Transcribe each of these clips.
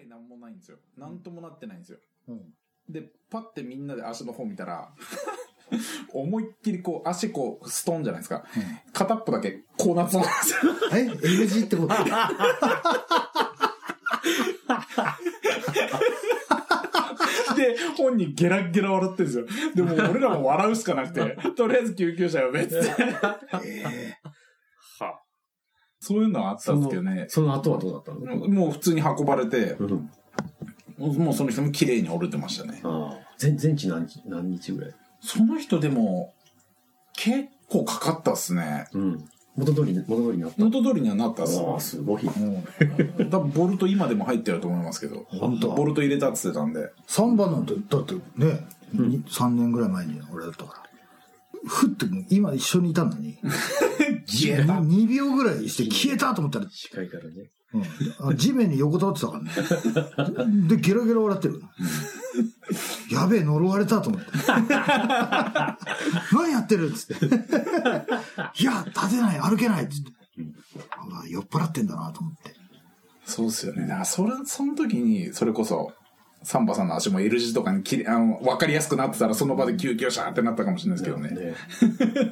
切なんもないんですよ。なんともなってないんですよ。うん。で、パッてみんなで足の方見たら、思いっきりこう、足こう、ストンじゃないですか。片っぽだけこうなってたんですよ。え ?L 字ってこと？で、本人ゲラッゲラ笑ってるんですよ。でも俺らも笑うしかなくて、とりあえず救急車呼べって。はそういうのはあったんですけどね。その後はどうだったの？もう普通に運ばれて、うん。もうその人も綺麗に折れてましたね。全全治何日、何日ぐらい？その人でも、結構かかったっすね。うん。元通りに、元通りになった？元通りにはなったっすああ、すごい。うん。多分ボルト今でも入ってると思いますけど。本当ボルト入れたって言ってたんで。サンバなんて、だってね、に3年ぐらい前に俺だったから。ふってもう今一緒にいたのに、消えた。2秒ぐらいして消えたと思ったら、近いからね。うん、あ地面に横たわってたからね。で、ゲラゲラ笑ってる。やべえ、呪われたと思って。何やってるっつって。いや、立てない、歩けないっつって。酔っ払ってんだなと思って。そうっすよね。だからそれ、その時に、それこそ、サンバさんの足も L 字とかにきれあの、わかりやすくなってたら、その場で救急車ってなったかもしれないですけどね。ね。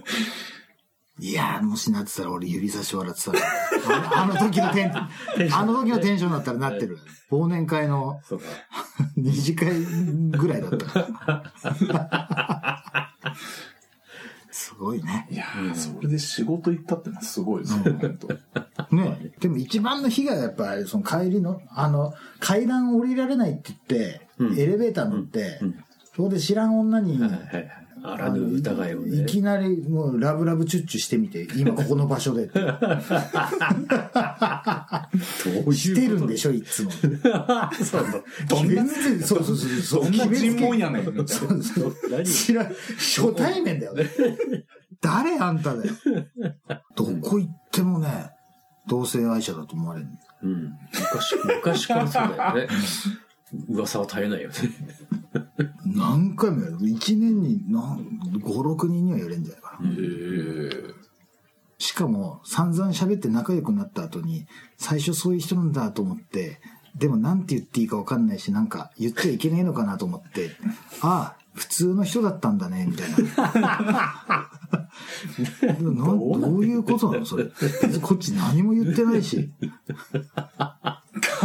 いやー、もしなってたら俺指差し笑ってたらあの時のテン、あの時のテンションだったらなってる。忘年会の。二次会ぐらいだったから。すごいね。いやー、それで仕事行ったってのはすごいですよ、本当。ね。でも一番の被害はやっぱりその帰りの、あの、階段降りられないって言って、うんエレベーター乗って、そこで知らん女に。あらぬ疑いをね。いきなりもうラブラブチュッチュしてみて、今ここの場所でしてるんでしょ、いつも。そうそうそうそうそう。どんな尋問やねん、そうそう。何知らん、初対面だよね。誰あんただよ。どこ行ってもね、同性愛者だと思われる。うん。昔、昔からそうだよね。噂は絶えないよね。何回もやる。1年に何5、6人にはやれんじゃないかな。しかも散々喋って仲良くなった後に、最初そういう人なんだと思って、でもなんて言っていいか分かんないし、なんか言っちゃいけねえのかなと思って、ああ、普通の人だったんだね、みたいな。どういうことなのそれ。こっち何も言ってないし。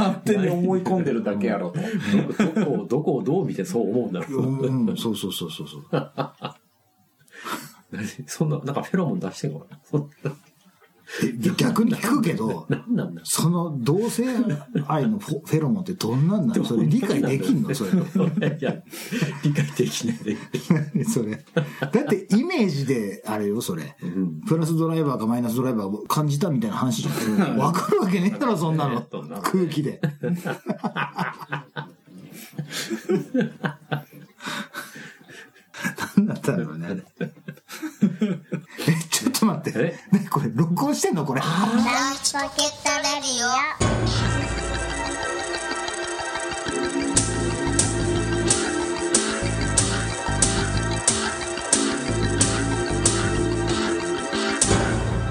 勝手に思い込んでるだけやろと。どこ を、どこをどう見てそう思うんだろうう。ん、うんそうそうそうそうそう。そんな、なんかフェロモン出してんのかな？そん 逆に聞くけど、その同性愛のフェロモンってどんなんなの？それ理解できんの？それ。いや、理解できないで。何 それ。だってイメージで、あれよ、それ。うん。プラスドライバーかマイナスドライバーを感じたみたいな話じゃん。わかるわけねえだろ、そんなの。空気で。何だったんだろうね。え、ちょっと待って。え？ね、これ、録音してんの？これ。ランチポケットレディオ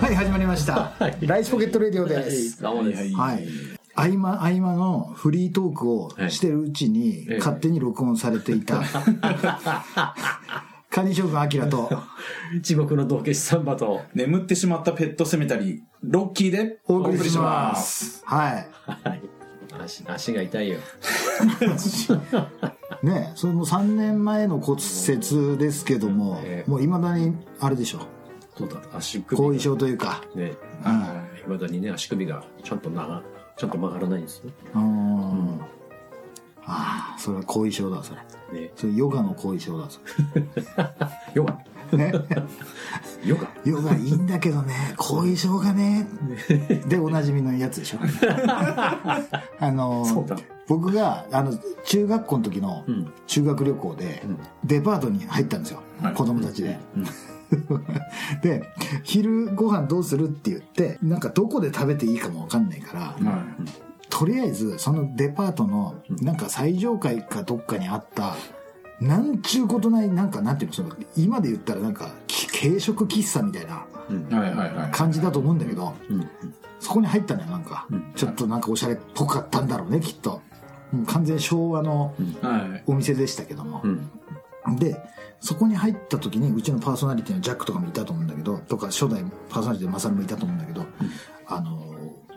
はい、始まりました。ライチポケットレディオです。どうもです。はい。合間合間のフリートークをしてるうちにええ勝手に録音されていた、カニ将軍アキラと 地獄の道化師サンバと、眠ってしまったペットセメタリー、ロッキーでお送りします。はい。はい。足、足が痛いよ。ねそれも3年前の骨折ですけどもえ、えもういまだにあれでしょ。どうだ？足首が。後遺症というか。ね。うん。いまだにね、足首がちゃんと長、ちゃんと曲がらないんですよ。うんああ、それは後遺症だ、それ。ね。それヨガの後遺症だ、そ ヨガ？れ。ね。ヨガ？ヨガいいんだけどね、後遺症がね。で、おなじみのやつでしょ。あの。僕が、あの、中学校の時のうん。修学旅行で、デパートに入ったんですよ。はい子供たちで。で、昼ご飯どうするって言って、なんかどこで食べていいかもわかんないから、はとりあえず、そのデパートの、なんか最上階かどっかにあった、なんちゅうことない、なんかなんていうの、その、今で言ったらなんか、き軽食喫茶みたいな。感じだと思うんだけど、うん。そこに入ったのよ、なんか。ちょっとなんかおしゃれっぽかったんだろうね、きっと。完全に昭和のはい。お店でしたけどもう。ん。で、そこに入った時に、うちのパーソナリティのジャックとかもいたと思うんだけど、とか初代パーソナリティのマサルもいたと思うんだけど、あの、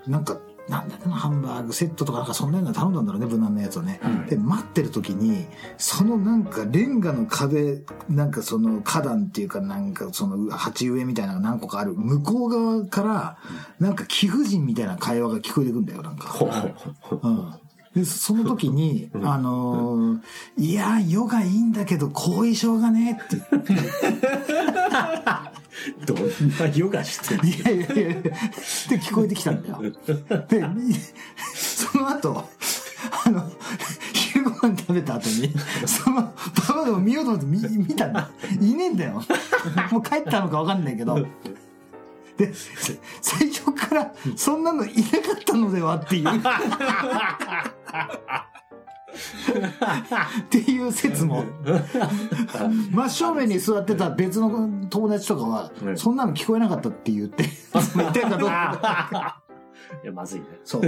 なんか、なんだっけな、ハンバーグセットとかなんかそんなような頼んだんだろうね、無難なやつをね。で、待ってる時に、そのなんかレンガの壁、なんかその花壇っていうかなんかその鉢植えみたいなのが何個かある、向こう側から、なんか貴婦人みたいな会話が聞こえてくんだよ、なんか。うんで、その時に、あのーいや、ヨガいいんだけど、後遺症がね、って。どんなヨガしてんいやいやいやって聞こえてきたんだよ。で、その後、あの、昼ご飯食べた後に、その、パパでも見ようと思って見見たんだ。いねえんだよ。もう帰ったのかわかんないけど。で、最初から、そんなのいなかったのではっていう。っていう説も。真正面に座ってた別の友達とかは、うんそんなの聞こえなかったって言って、言ってんかどうか。いや、まずいね。そう。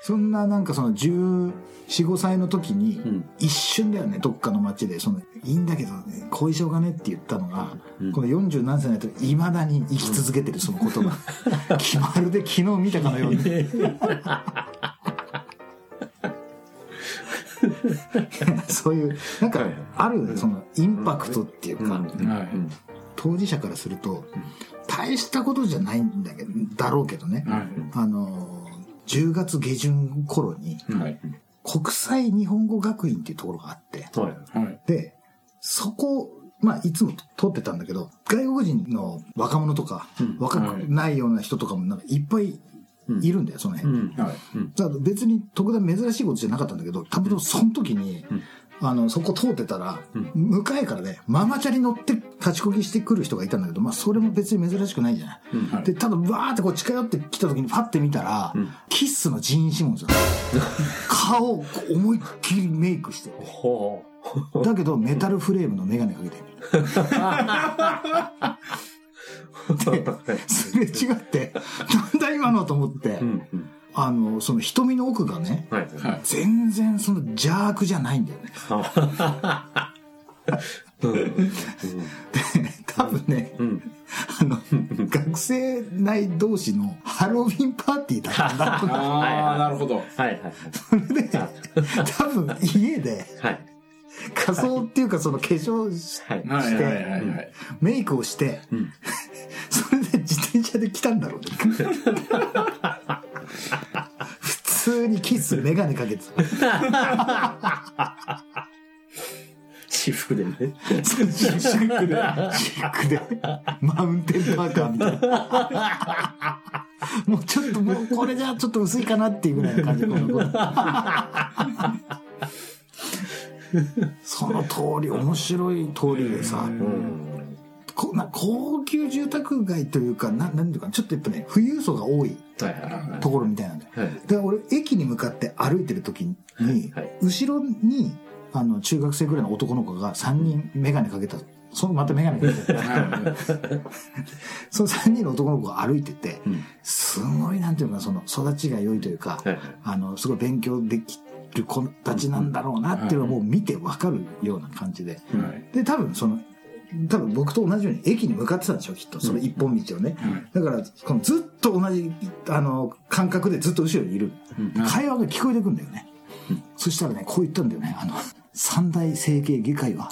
そんななんかその14、5歳の時にん、一瞬だよね、どっかの街で、その、いいんだけどね、後遺症がねって言ったのが、この40何歳になって未だに生き続けてるその言葉。まるで昨日見たかのように。そういう、なんか、ある、その、インパクトっていうか、はい。当事者からすると、大したことじゃないんだけど、だろうけどね。はい。あの、10月下旬頃に、はい。国際日本語学院っていうところがあって。で、そこ、まあ、いつも通ってたんだけど、外国人の若者とか、若くないような人とかもなんかいっぱいいるんだよ、その辺に。うん。はい。だから別に特段珍しいことじゃなかったんだけど、多分その時に、あの、そこ通ってたら、向かいからね、ママチャリ乗って立ちこぎしてくる人がいたんだけど、まあそれも別に珍しくないじゃない。で、ただ、わーってこう近寄ってきた時にパッて見たら、キッスのジーン・シモンズだ顔思いっきりメイクしてて。ほだけど、メタルフレームのメガネかけてる。で、すれ違って、なんだ今のと思って、う。うん。うん。あの、その瞳の奥がね、はい。はい。全然その邪悪じゃないんだよね。うん。多分ね、うん。あの、学生内同士のハロウィンパーティーだったんだと思う。ああ、なるほど。はいはいそれで、多分家ではい。はい。仮装っていうかその化粧しはい。はい。してはい。はい。はい。メイクをして、ん それで自転車で来たんだろうね。普通にキスメガネかけてた。私服でね。シックで、シックで、マウンテンパーカーみたいな。もうちょっともうこれじゃちょっと薄いかなっていうぐらいの感じその通り、面白い通りでさ、うん。こな高級住宅街というか、ななんていうか、ちょっとやっぱね、富裕層が多い。ところみたいなんだよ。はい。で、俺、駅に向かって歩いてる時に、はい後ろに、あの、中学生ぐらいの男の子が3人メガネかけた。そのまたメガネかけて その3人の男の子が歩いてて、うんすごい、なんていうのかな、その、育ちが良いというか、はいあの、すごい勉強できる子たちなんだろうなっていうのをもう見てわかるような感じで。はい。で、多分その、多分僕と同じように駅に向かってたんでしょう、きっと。その一本道をね。だから、このずっと同じ、あの、感覚でずっと後ろにいる。会話が聞こえてくんだよね。そしたらね、こう言ったんだよね。あの、三大整形外科医は、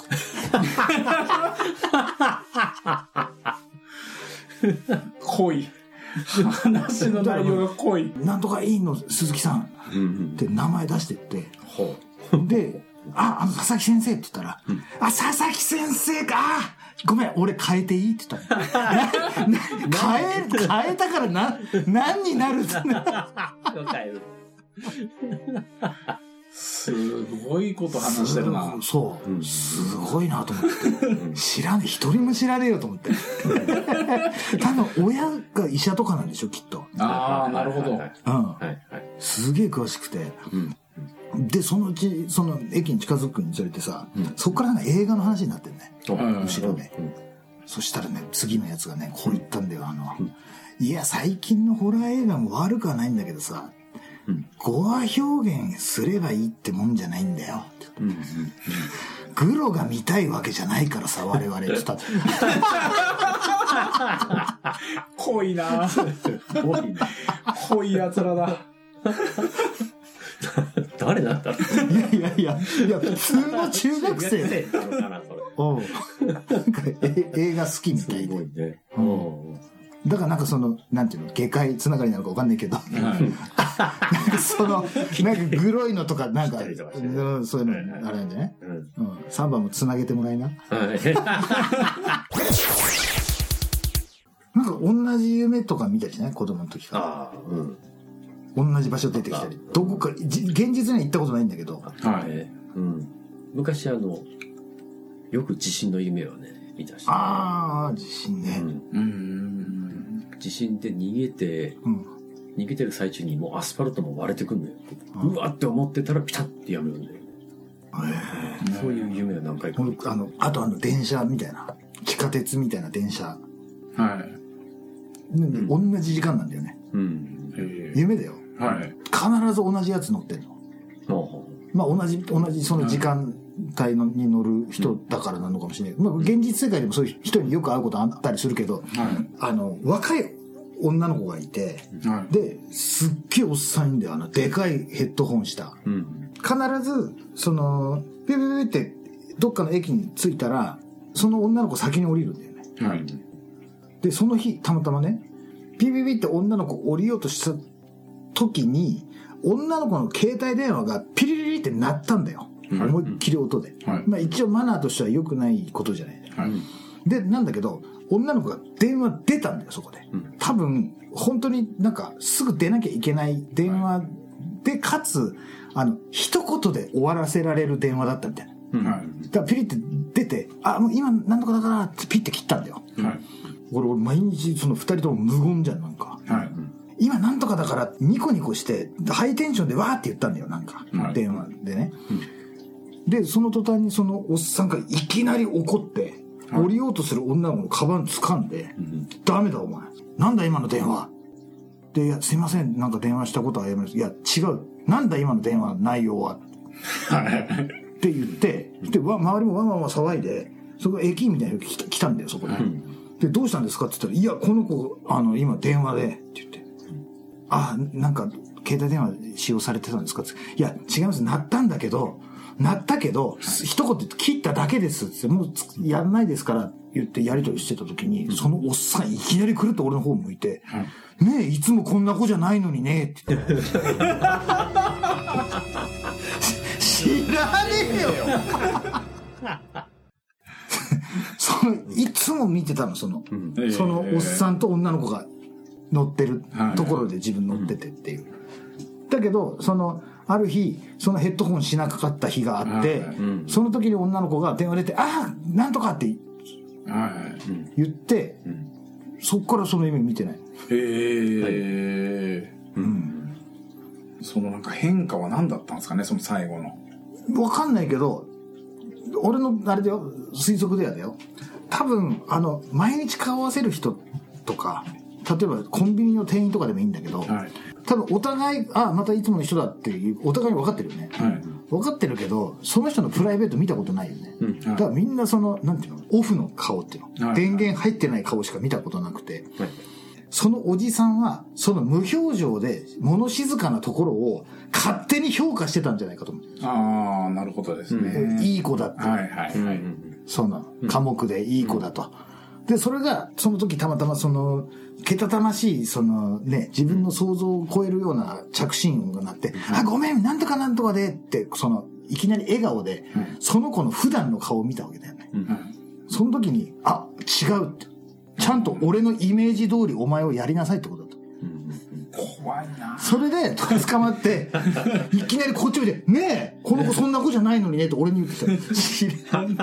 濃い。話の内容が濃い。なんとか医院の鈴木さんうんうんっ。て名前出してって、ほで、あ、あの、佐々木先生って言ったら、あ、佐々木先生かあごめん、俺変えていいって言ったの。変え、変えたからな、何になる？って。う。帰る。すごいこと話してるな。そう。すごいなと思って。知らねえ、一人も知らねえよと思って。多分、親が医者とかなんでしょ、きっと。ああ、なるほど。はいうん。はいはい。すげえ詳しくて。うん。で、そのうち、その駅に近づくにつれてさ、そこからなんか映画の話になってるね。うん後ろで。そしたらね、次のやつがね、こう言ったんだよ、あの、いや、最近のホラー映画も悪くはないんだけどさ、うん語話表現すればいいってもんじゃないんだよ。うんうんグロが見たいわけじゃないからさ、我々っ。濃いなすごいね。濃い奴らだ。誰なんだろういやいやいや、いや、普通の中学生。なのかな、それ。おうなんかえ映画好きみたいで。すごいね。うんうんだからなんかその、なんていうの、下界つながりなのかわかんないけど、はいなんかその、なんかグロいのとか、なんか、そういうの、あれなんじゃないうんうん。3番もつなげてもらいな。はい。なんか同じ夢とか見たりしない？子供の時かああ、うん。ら。同じ場所出てきたり。どこか、じ現実には行ったことないんだけど、はいねうん。昔あの、よく地震の夢をね、見たし。あー、地震ね。うん。うん。地震で逃げて、うん。逃げてる最中にもうアスファルトも割れてくんのよ。うわって思ってたらピタッてやめるんだよ。そういう夢を何回かあの、あとあの、電車みたいな。地下鉄みたいな電車。はい。うん同じ時間なんだよね。うん。え夢だよ。ーはい。必ず同じやつ乗ってんの。ほまあ同じ、同じその時間帯のに乗る人だからなのかもしれない。まあ現実世界でもそういう人によく会うことあったりするけど、はい。あの、若い女の子がいて、はい。で、すっげえおっさんいんだよ。あの、でかいヘッドホンした。う。うん。必ず、その、ピュピュピュって、どっかの駅に着いたら、その女の子先に降りるんだよね。はい。で、その日、たまたまね、ピュピュピュって女の子降りようとした時に、女の子の携帯電話がピリリリって鳴ったんだよ。うん思いっきり音で。はいまあ一応マナーとしては良くないことじゃない。はい。で、なんだけど、女の子が電話出たんだよ、そこで。うん多分、本当になんか、すぐ出なきゃいけない電話で、かつ、あの、一言で終わらせられる電話だったみたいな。うん。はい。だからピリって出て、あ、もう今なんとかだからってピッて切ったんだよ。はい。俺、俺毎日その二人とも無言じゃん、なんか。はい。今なんとかだからニコニコして、ハイテンションでわーって言ったんだよ、なんかは。い電話でね。で、その途端にそのおっさんがいきなり怒って、降りようとする女の子のカバン掴んで、ダメだお前。なんだ今の電話？で、いや、すいません、なんか電話したことはやめます。いや、違う。なんだ今の電話の内容は？はい。って言って、で、わ周りもわんわんわん騒いで、そこ駅員みたいなのが来た来たんだよ、そこで。で、どうしたんですか？って言ったら、いや、この子、あの、今電話で、って言って。あ、なんか、携帯電話使用されてたんですか？っていや、違います。鳴ったんだけど、鳴ったけど、一言切っただけですって、もうつやらないですから言ってやりとりしてた時に、そのおっさんいきなり来るって俺の方向いて、ねえ、いつもこんな子じゃないのにね、って言って。知らねえよ。その、いつも見てたの、その、そのおっさんと女の子が乗ってるところで自分乗っててっていう。だけど、その、ある日、そのヘッドホンしなかった日があってその時に女の子が電話出て、ああなんとかってはい。言って、そっからその夢見てない。へえ。そのなんか変化は何だったんですかね、その最後の。わかんないけど、俺のあれだよ、推測ではだよ。多分、あの、毎日顔合わせる人とか、例えばコンビニの店員とかでもいいんだけど、はい。多分お互い、あ、またいつもの人だっていう、お互いに分かってるよね。はい。分かってるけど、その人のプライベート見たことないよね。うんだからみんなその、なんていうの、オフの顔っていうの、はい電源入ってない顔しか見たことなくて、はいそのおじさんは、その無表情で、物静かなところを勝手に評価してたんじゃないかと思う。ああ、なるほどですね。いい子だって。はいはいはい。その、科目でいい子だと。で、それが、その時たまたまその、けたたましい、そのね、自分の想像を超えるような着信音が鳴って、あ、ごめん、なんとかなんとかでって、その、いきなり笑顔で、その子の普段の顔を見たわけだよね。その時に、あ、違うって。ちゃんと俺のイメージ通りお前をやりなさいってことだと。怖いな。それで、捕まって、いきなりこっち見て、ねえ、この子そんな子じゃないのにねって俺に言ってきた。知らん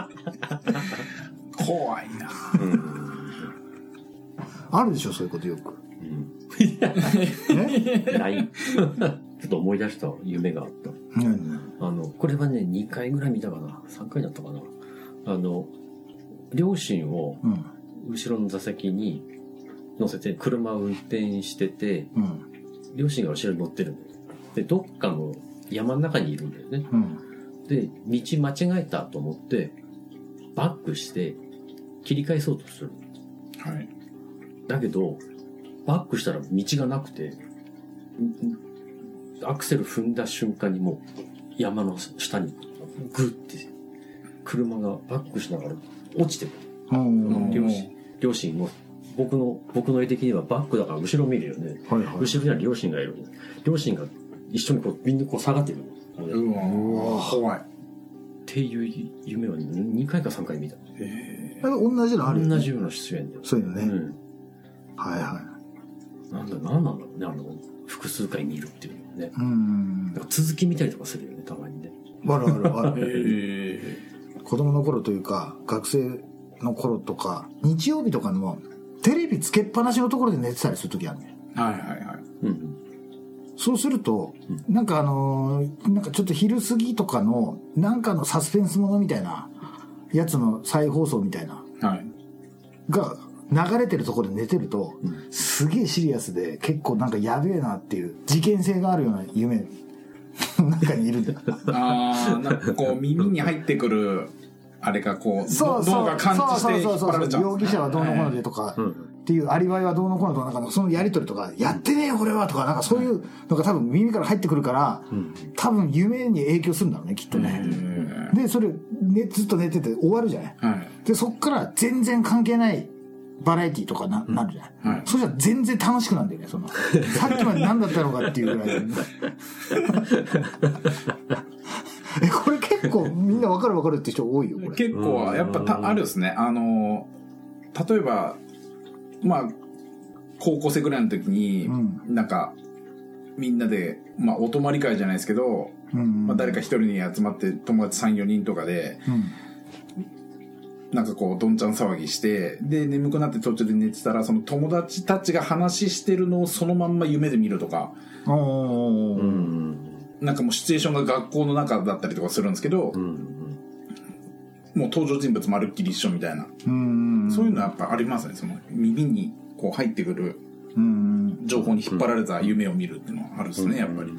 怖いな。あるでしょ、そういうことよく。ない。ちょっと思い出した夢があった。うんあの、これはね、2回ぐらい見たかな。3回だったかな。あの、両親をうん。後ろの座席に乗せて車を運転してて、うん。両親が後ろに乗ってるの。で、どっかの山の中にいるんだよね。うん。で、道間違えたと思って、バックして切り返そうとする。はい。だけど、バックしたら道がなくて、アクセル踏んだ瞬間にもう山の下にグッて車がバックしながら落ちてる。うん。両親、両親も、僕の、僕の絵的にはバックだから後ろ見るよね。はいはい。後ろには両親がいる。両親が一緒にこう、みんなこう下がってる。うわ怖い。っていう夢を2回か3回見た。え同じのあるよね。同じような出演で。そういうのね。うん。はいはなんだ、なんなんだろうね、あの、複数回見るっていうのはね。い。うんなん。か続き見たりとかするよね、たまにね。あるあるあ ー、る。え子供の頃というか、学生の頃とか、日曜日とかのテレビつけっぱなしのところで寝てたりするときあるね。ー、はいはいはい。うん。そうすると、なんかあのーなんかちょっと昼過ぎとかの、なんかのサスペンスものみたいな、やつの再放送みたいな、はい。が流れてるところで寝てると、すげえシリアスで結構なんかやべえなっていう事件性があるような夢の 中にいるんだよ。あー、なんかこう耳に入ってくる、あれがこう、そうそう脳が感知して引っ張られちゃうん容疑者はどうのこうのでとか、っていうアリバイはどうのこうのとか、なんかそのやりとりとか、やってねえよ俺はとか、なんかそういうのが多分耳から入ってくるから、多分夢に影響するんだろうね、きっとね。で、それ、ね、ずっと寝てて終わるじゃないはい。で、そっから全然関係ないバラエティとかな,、なるじゃない、はいそしたら全然楽しくなるんだよね、その。さっきまで何だったのかっていうぐらい。え、これ結構みんな分かる分かるって人多いよ、これ。結構、やっぱたあるですね。あの、例えば、まあ、高校生ぐらいの時に、うなんか、みんなで、まあ、お泊まり会じゃないですけど、うんまあ、誰か一人に集まって友達3、4人とかで、うんなんかこう、どんちゃん騒ぎして、で、眠くなって途中で寝てたら、その友達たちが話してるのをそのまんま夢で見るとか、おーうん。なんかもうシチュエーションが学校の中だったりとかするんですけど、うん。もう登場人物まるっきり一緒みたいな。うんそういうのはやっぱありますね。その耳にこう入ってくるうん情報に引っ張られた夢を見るっていうのはあるですね、やっぱり。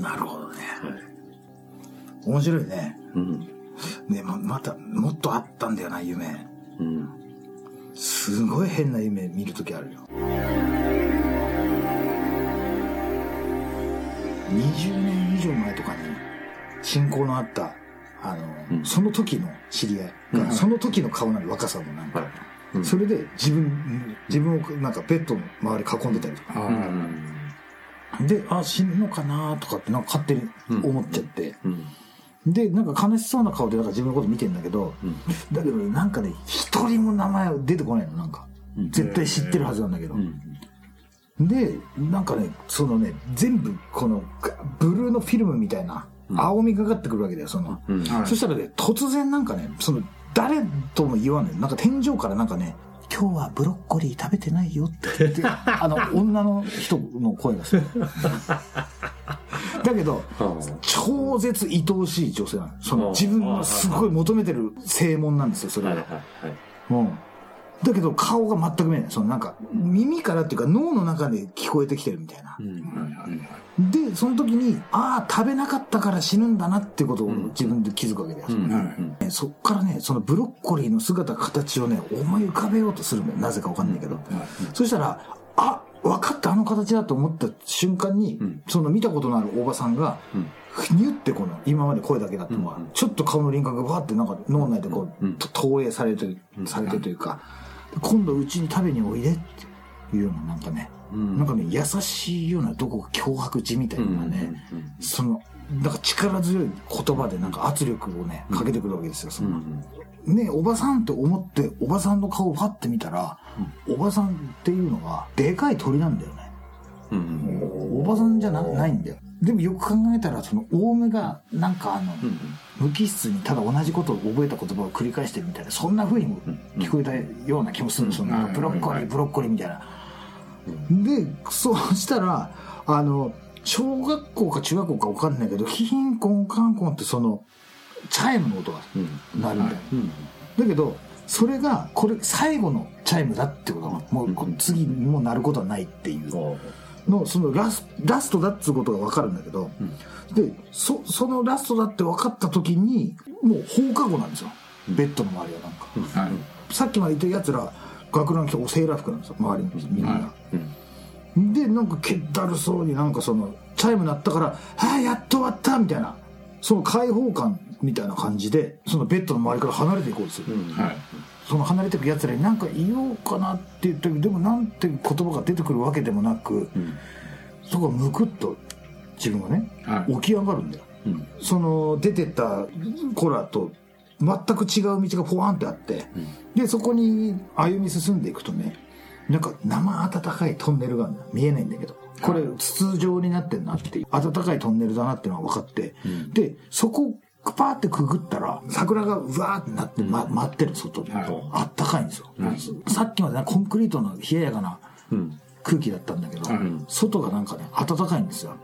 なるほどね。面白いね。うん。ねままた、もっとあったんだよな、夢。うん。すごい変な夢見るときあるよ。20年以上前とかに、親交のあった、あの、うんその時の知り合いが、その時の顔なの、若さもなんか。はい。うんそれで自分、自分をなんかベッドの周り囲んでたりとか。あで、あ、死ぬのかなとかってなんか勝手に思っちゃって。うん。で、なんか悲しそうな顔でなんか自分のこと見てんだけど、うん。だけどなんかね、一人も名前出てこないの、なんか。うん絶対知ってるはずなんだけど。うん。で、なんかね、そのね、全部このブルーのフィルムみたいな、青みがかってくるわけだよ、その。そしたらね、突然なんかね、その、誰とも言わない。なんか天井からなんかね、今日はブロッコリー食べてないよって言って、あの、女の人の声がする。だけど、超絶愛おしい女性なの。その自分のすごい求めてる正門なんですよ、それが。は。だけど顔が全く見えない。そのなんか、耳からっていうか脳の中で聞こえてきてるみたいな。で、その時に、ああ、食べなかったから死ぬんだなっていうことを自分で気づくわけだよ。そっからね、そのブロッコリーの姿、形をね、思い浮かべようとするんだよ。なぜかわかんないけど。そしたら、あ、分かった、あの形だと思った瞬間に、その見たことのあるおばさんが、ふにゅってこの、今まで声だけだったのが、ちょっと顔の輪郭がバーってなんか脳内でこう、と投影されて、されてというか、今度うちに食べにおいでっていうような、なんかね、なんかね、優しいようなどこか脅迫地みたいなね、その、なんか力強い言葉でなんか圧力をね、かけてくるわけですよ、その。ねおばさんって思って、おばさんの顔をパッて見たら、おばさんっていうのは、でかい鳥なんだよね。おばさんじゃなないんだよ。でもよく考えたら、その、オウムが、なんかあの、無機質にただ同じことを覚えた言葉を繰り返してるみたいな、そんな風にも聞こえたような気もするの、その、なんかブロッコリー、ブロッコリーみたいな。で、そうしたら、あの、小学校か中学校かわかんないけど、キヒンコンカンコンってその、チャイムの音が鳴るんだよ。だけど、それが、これ最後のチャイムだってことが、もう次もう鳴ることはないっていう。そのラスラストだっつうことが分かるんだけど、でそそのラストだって分かった時にもう放課後なんですよ。ベッドの周りはなんか、はい。さっきまで言ったやつら学ラン着てセーラー服なんですよ。周りのみんな、でなんかけったるそうになんかそのチャイム鳴ったから「ああやっと終わった」みたいな。その開放感みたいな感じでそのベッドの周りから離れていこうとする、はい。その離れていくやつらに何か言おうかなって言ったけどでもなんて言葉が出てくるわけでもなく、そこがむくっと自分がね、はい。起き上がるんだよ、その出てった子らと全く違う道がポワンってあって、でそこに歩み進んでいくとねなんか生温かいトンネルが見えないんだけどこれ筒状になってんなっていう暖かいトンネルだなっていうのが分かって、でそこパーってくぐったら桜がうわーってなって、ま、待ってる外で、はい。あったかいんですよ、さっきまでねコンクリートの冷ややかな空気だったんだけど、はい。外がなんかね暖かいんですよ、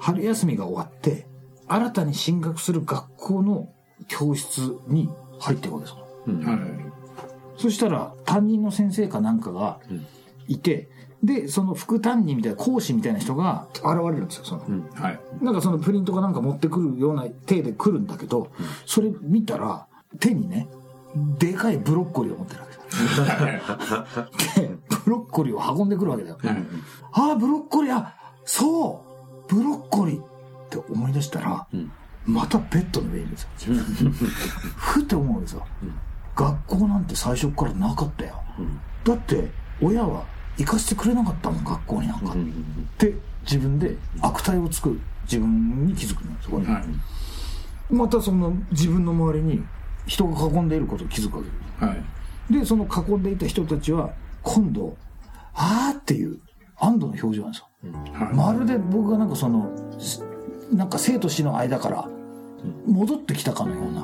春休みが終わって新たに進学する学校の教室に入っていくわけですよ。はいそしたら担任の先生かなんかがいて、でその副担任みたいな講師みたいな人が現れるんですよその、はい。なんかそのプリントかなんか持ってくるような手で来るんだけど、それ見たら手にねでかいブロッコリーを持ってるわけです でブロッコリーを運んでくるわけだよ、ああブロッコリーあそうブロッコリーって思い出したら、またベッドの上にいるんですよ。ふって思うんですよ、学校なんて最初からなかったよ、だって親は行かせてくれなかったもん学校になんか、って自分で悪態をつく自分に気づくのよそこに、はい。またその自分の周りに人が囲んでいることを気づくわけですはい。でその囲んでいた人たちは今度「あー」っていう安堵の表情なんですよ、まるで僕がなんかそのしなんか生と死の間から戻ってきたかのような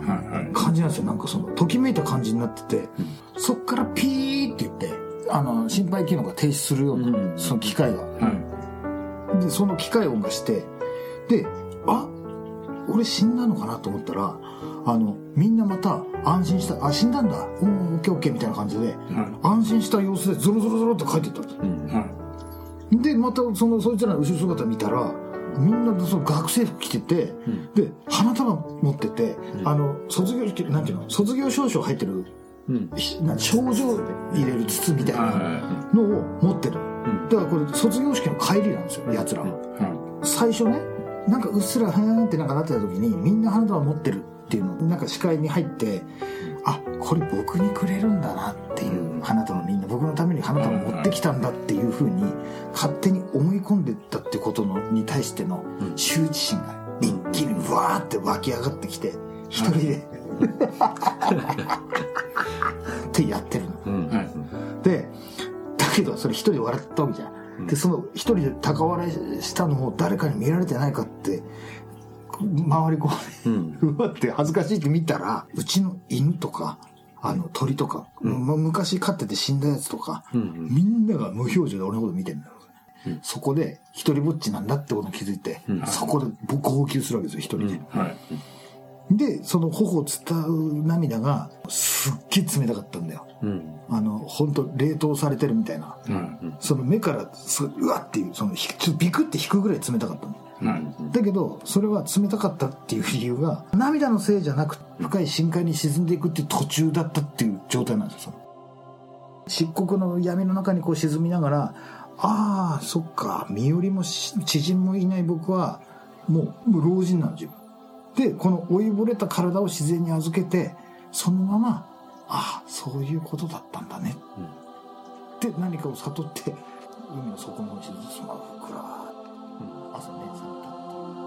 感じなんですよ。なんかそのときめいた感じになってて、そっからピーって言ってあの心肺機能が停止するような、その機械が。はい。でその機械音がしてであ俺死んだのかなと思ったらあのみんなまた安心したあ死んだんだ。おーオッケーオッケーみたいな感じで、安心した様子でゾロゾロゾロって帰っていったんですよ。はでまたそのそいつらの後ろ姿見たらみんなその学生服着てて、で花束持ってて、あの卒業式なんていうの？卒業証書入ってる、ひなん賞状入れる筒みたいなのを持ってる、だからこれ卒業式の帰りなんですよやつらは、は最初ねなんかうっすらはーんってなんかなってた時にみんな花束持ってるっていうのなんか視界に入ってあこれ僕にくれるんだなっていう花束みんな僕のために花束持ってきたんだっていうふうに勝手に思い込んでったってことのに対しての羞恥心が一気にわーって湧き上がってきて一人でってやってるの。いはい。でだけどそれ一人で笑ったわけじゃん、でその一人で高笑いしたのを誰かに見られてないかって周りこうね、うわって恥ずかしいって見たらうちの犬とかあの鳥とか、ま昔飼ってて死んだやつとか、みんなが無表情で俺のこと見てるんだよ、そこで一人ぼっちなんだってことに気づいて、そこで号泣するわけですよ一人で、はい。でその頬を伝う涙がすっげえ冷たかったんだよ、あの本当冷凍されてるみたいな、はいその目からすうわっていうそのひちょっとビクって引くぐらい冷たかったの。はいだけどそれは冷たかったっていう理由が涙のせいじゃなく深い深海に沈んでいくっていう途中だったっていう状態なんですよ漆黒の闇の中にこう沈みながらああそっか身寄りもし知人もいない僕はもう老人なんですよ。でこの老いぼれた体を自然に預けてそのままああそういうことだったんだね、って何かを悟って海の底の方にしまうふくらーっと朝目覚めたっていう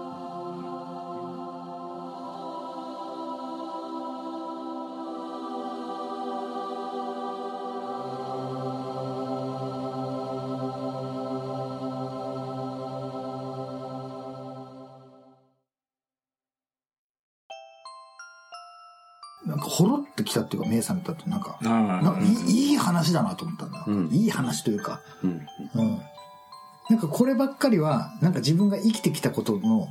なんかほろってきたっていうか目覚めたってなんかあなんかあいいいい話だなと思ったんだ、うん。いい話というか、うん。うん、なんかこればっかりはなんか自分が生きてきたことの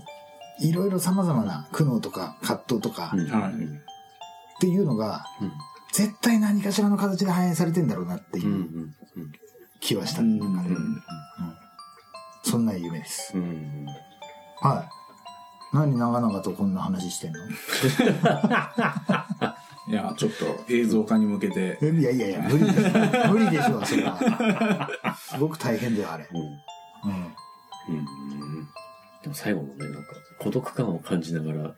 いろいろさまざまな苦悩とか葛藤とかっていうのが、うん絶対何かしらの形で反映されてんだろうなってうんいう気はした、そんな夢です。うん。はい。何長々とこんな話してんの？いや、ちょっと映像化に向けて、えいやいやいや、無理でしょ。無理でしょ、それは。すごく大変だよ、あれ。うん。うん。うん。でも最後のね、なんか、孤独感を感じながら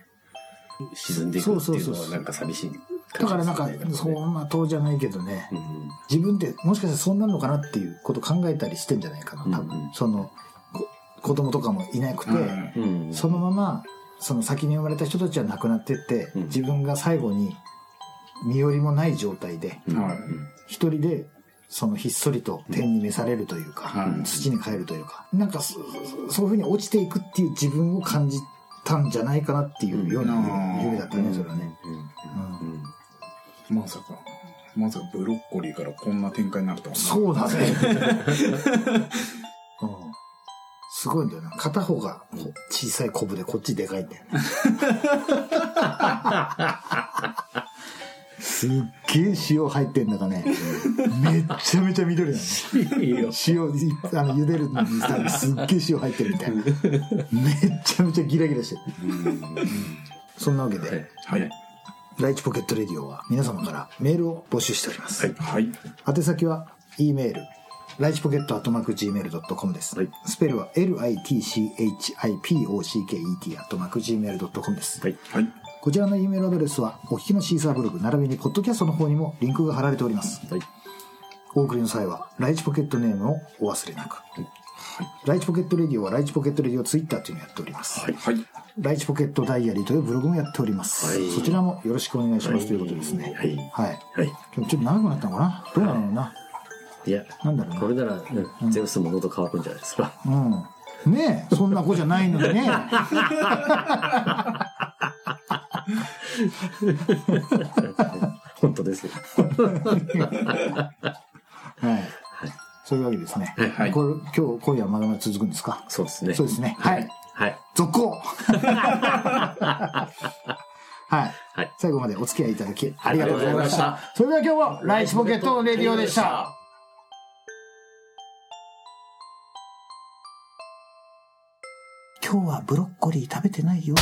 沈んでいくっていうのはなんか寂しいだからなんかそねんな遠じゃないけどね、うん自分ってもしかしたらそんなのかなっていうこと考えたりしてんじゃないかな、多分。うんうんその、こ子供とかもいなくて、うんうん。うん。そのまま、その先に生まれた人たちは亡くなってって、うん自分が最後に身寄りもない状態で、うん、人で、そのひっそりと天に召されるというか、はい土に帰るというか、なんかそそういうふうに落ちていくっていう自分を感じたんじゃないかなっていうようなうん夢だったね、それはね。うん。うん。まさか、まさかブロッコリーからこんな展開になるとは思そうだね。うんすごいんだよな。片方がこ小さいコブでこっちでかいんだよね。すっげえ塩入ってんだかね。めっちゃめちゃ緑だね。塩、いあの、茹でるのにさ、すっげえ塩入ってるみたいな。めっちゃめちゃギラギラしてる。そんなわけで、はい。はい。ライチポケットレディオは皆様からメールを募集しております。はい。宛先は e メールライチポケットアットマーク Gmail.com です、はいスペルは LITCHIPOCKET アットマーク Gmail.com です、はい。はい。こちらの E メールアドレスはお聞きのシーサーブログ並びにポッドキャストの方にもリンクが貼られております。はい。お送りの際はライチポケットネームをお忘れなく、ライチポケットレディオはライチポケットレディオツイッターというのをやっております、はい。ライチポケットダイアリーというブログもやっております、はい。そちらもよろしくお願いします、ということですね。はい。はい。はい。ちょっと長くなったのかな？どうなのな、いや、なんだろうなこれなら、うん、ゼウスも喉乾くんじゃないですか。うん。ねえ、そんな子じゃないのにね。本当ですよ。はい。そういうわけですね。はいこれ今日、今夜はまだまだ続くんですか？そうですね。そうですね。はい。はい。続行 はい。はい。最後までお付き合いいただきありがとうございました。あそれでは今日もライチポケットレディオでした。今日はブロッコリー食べてないよ。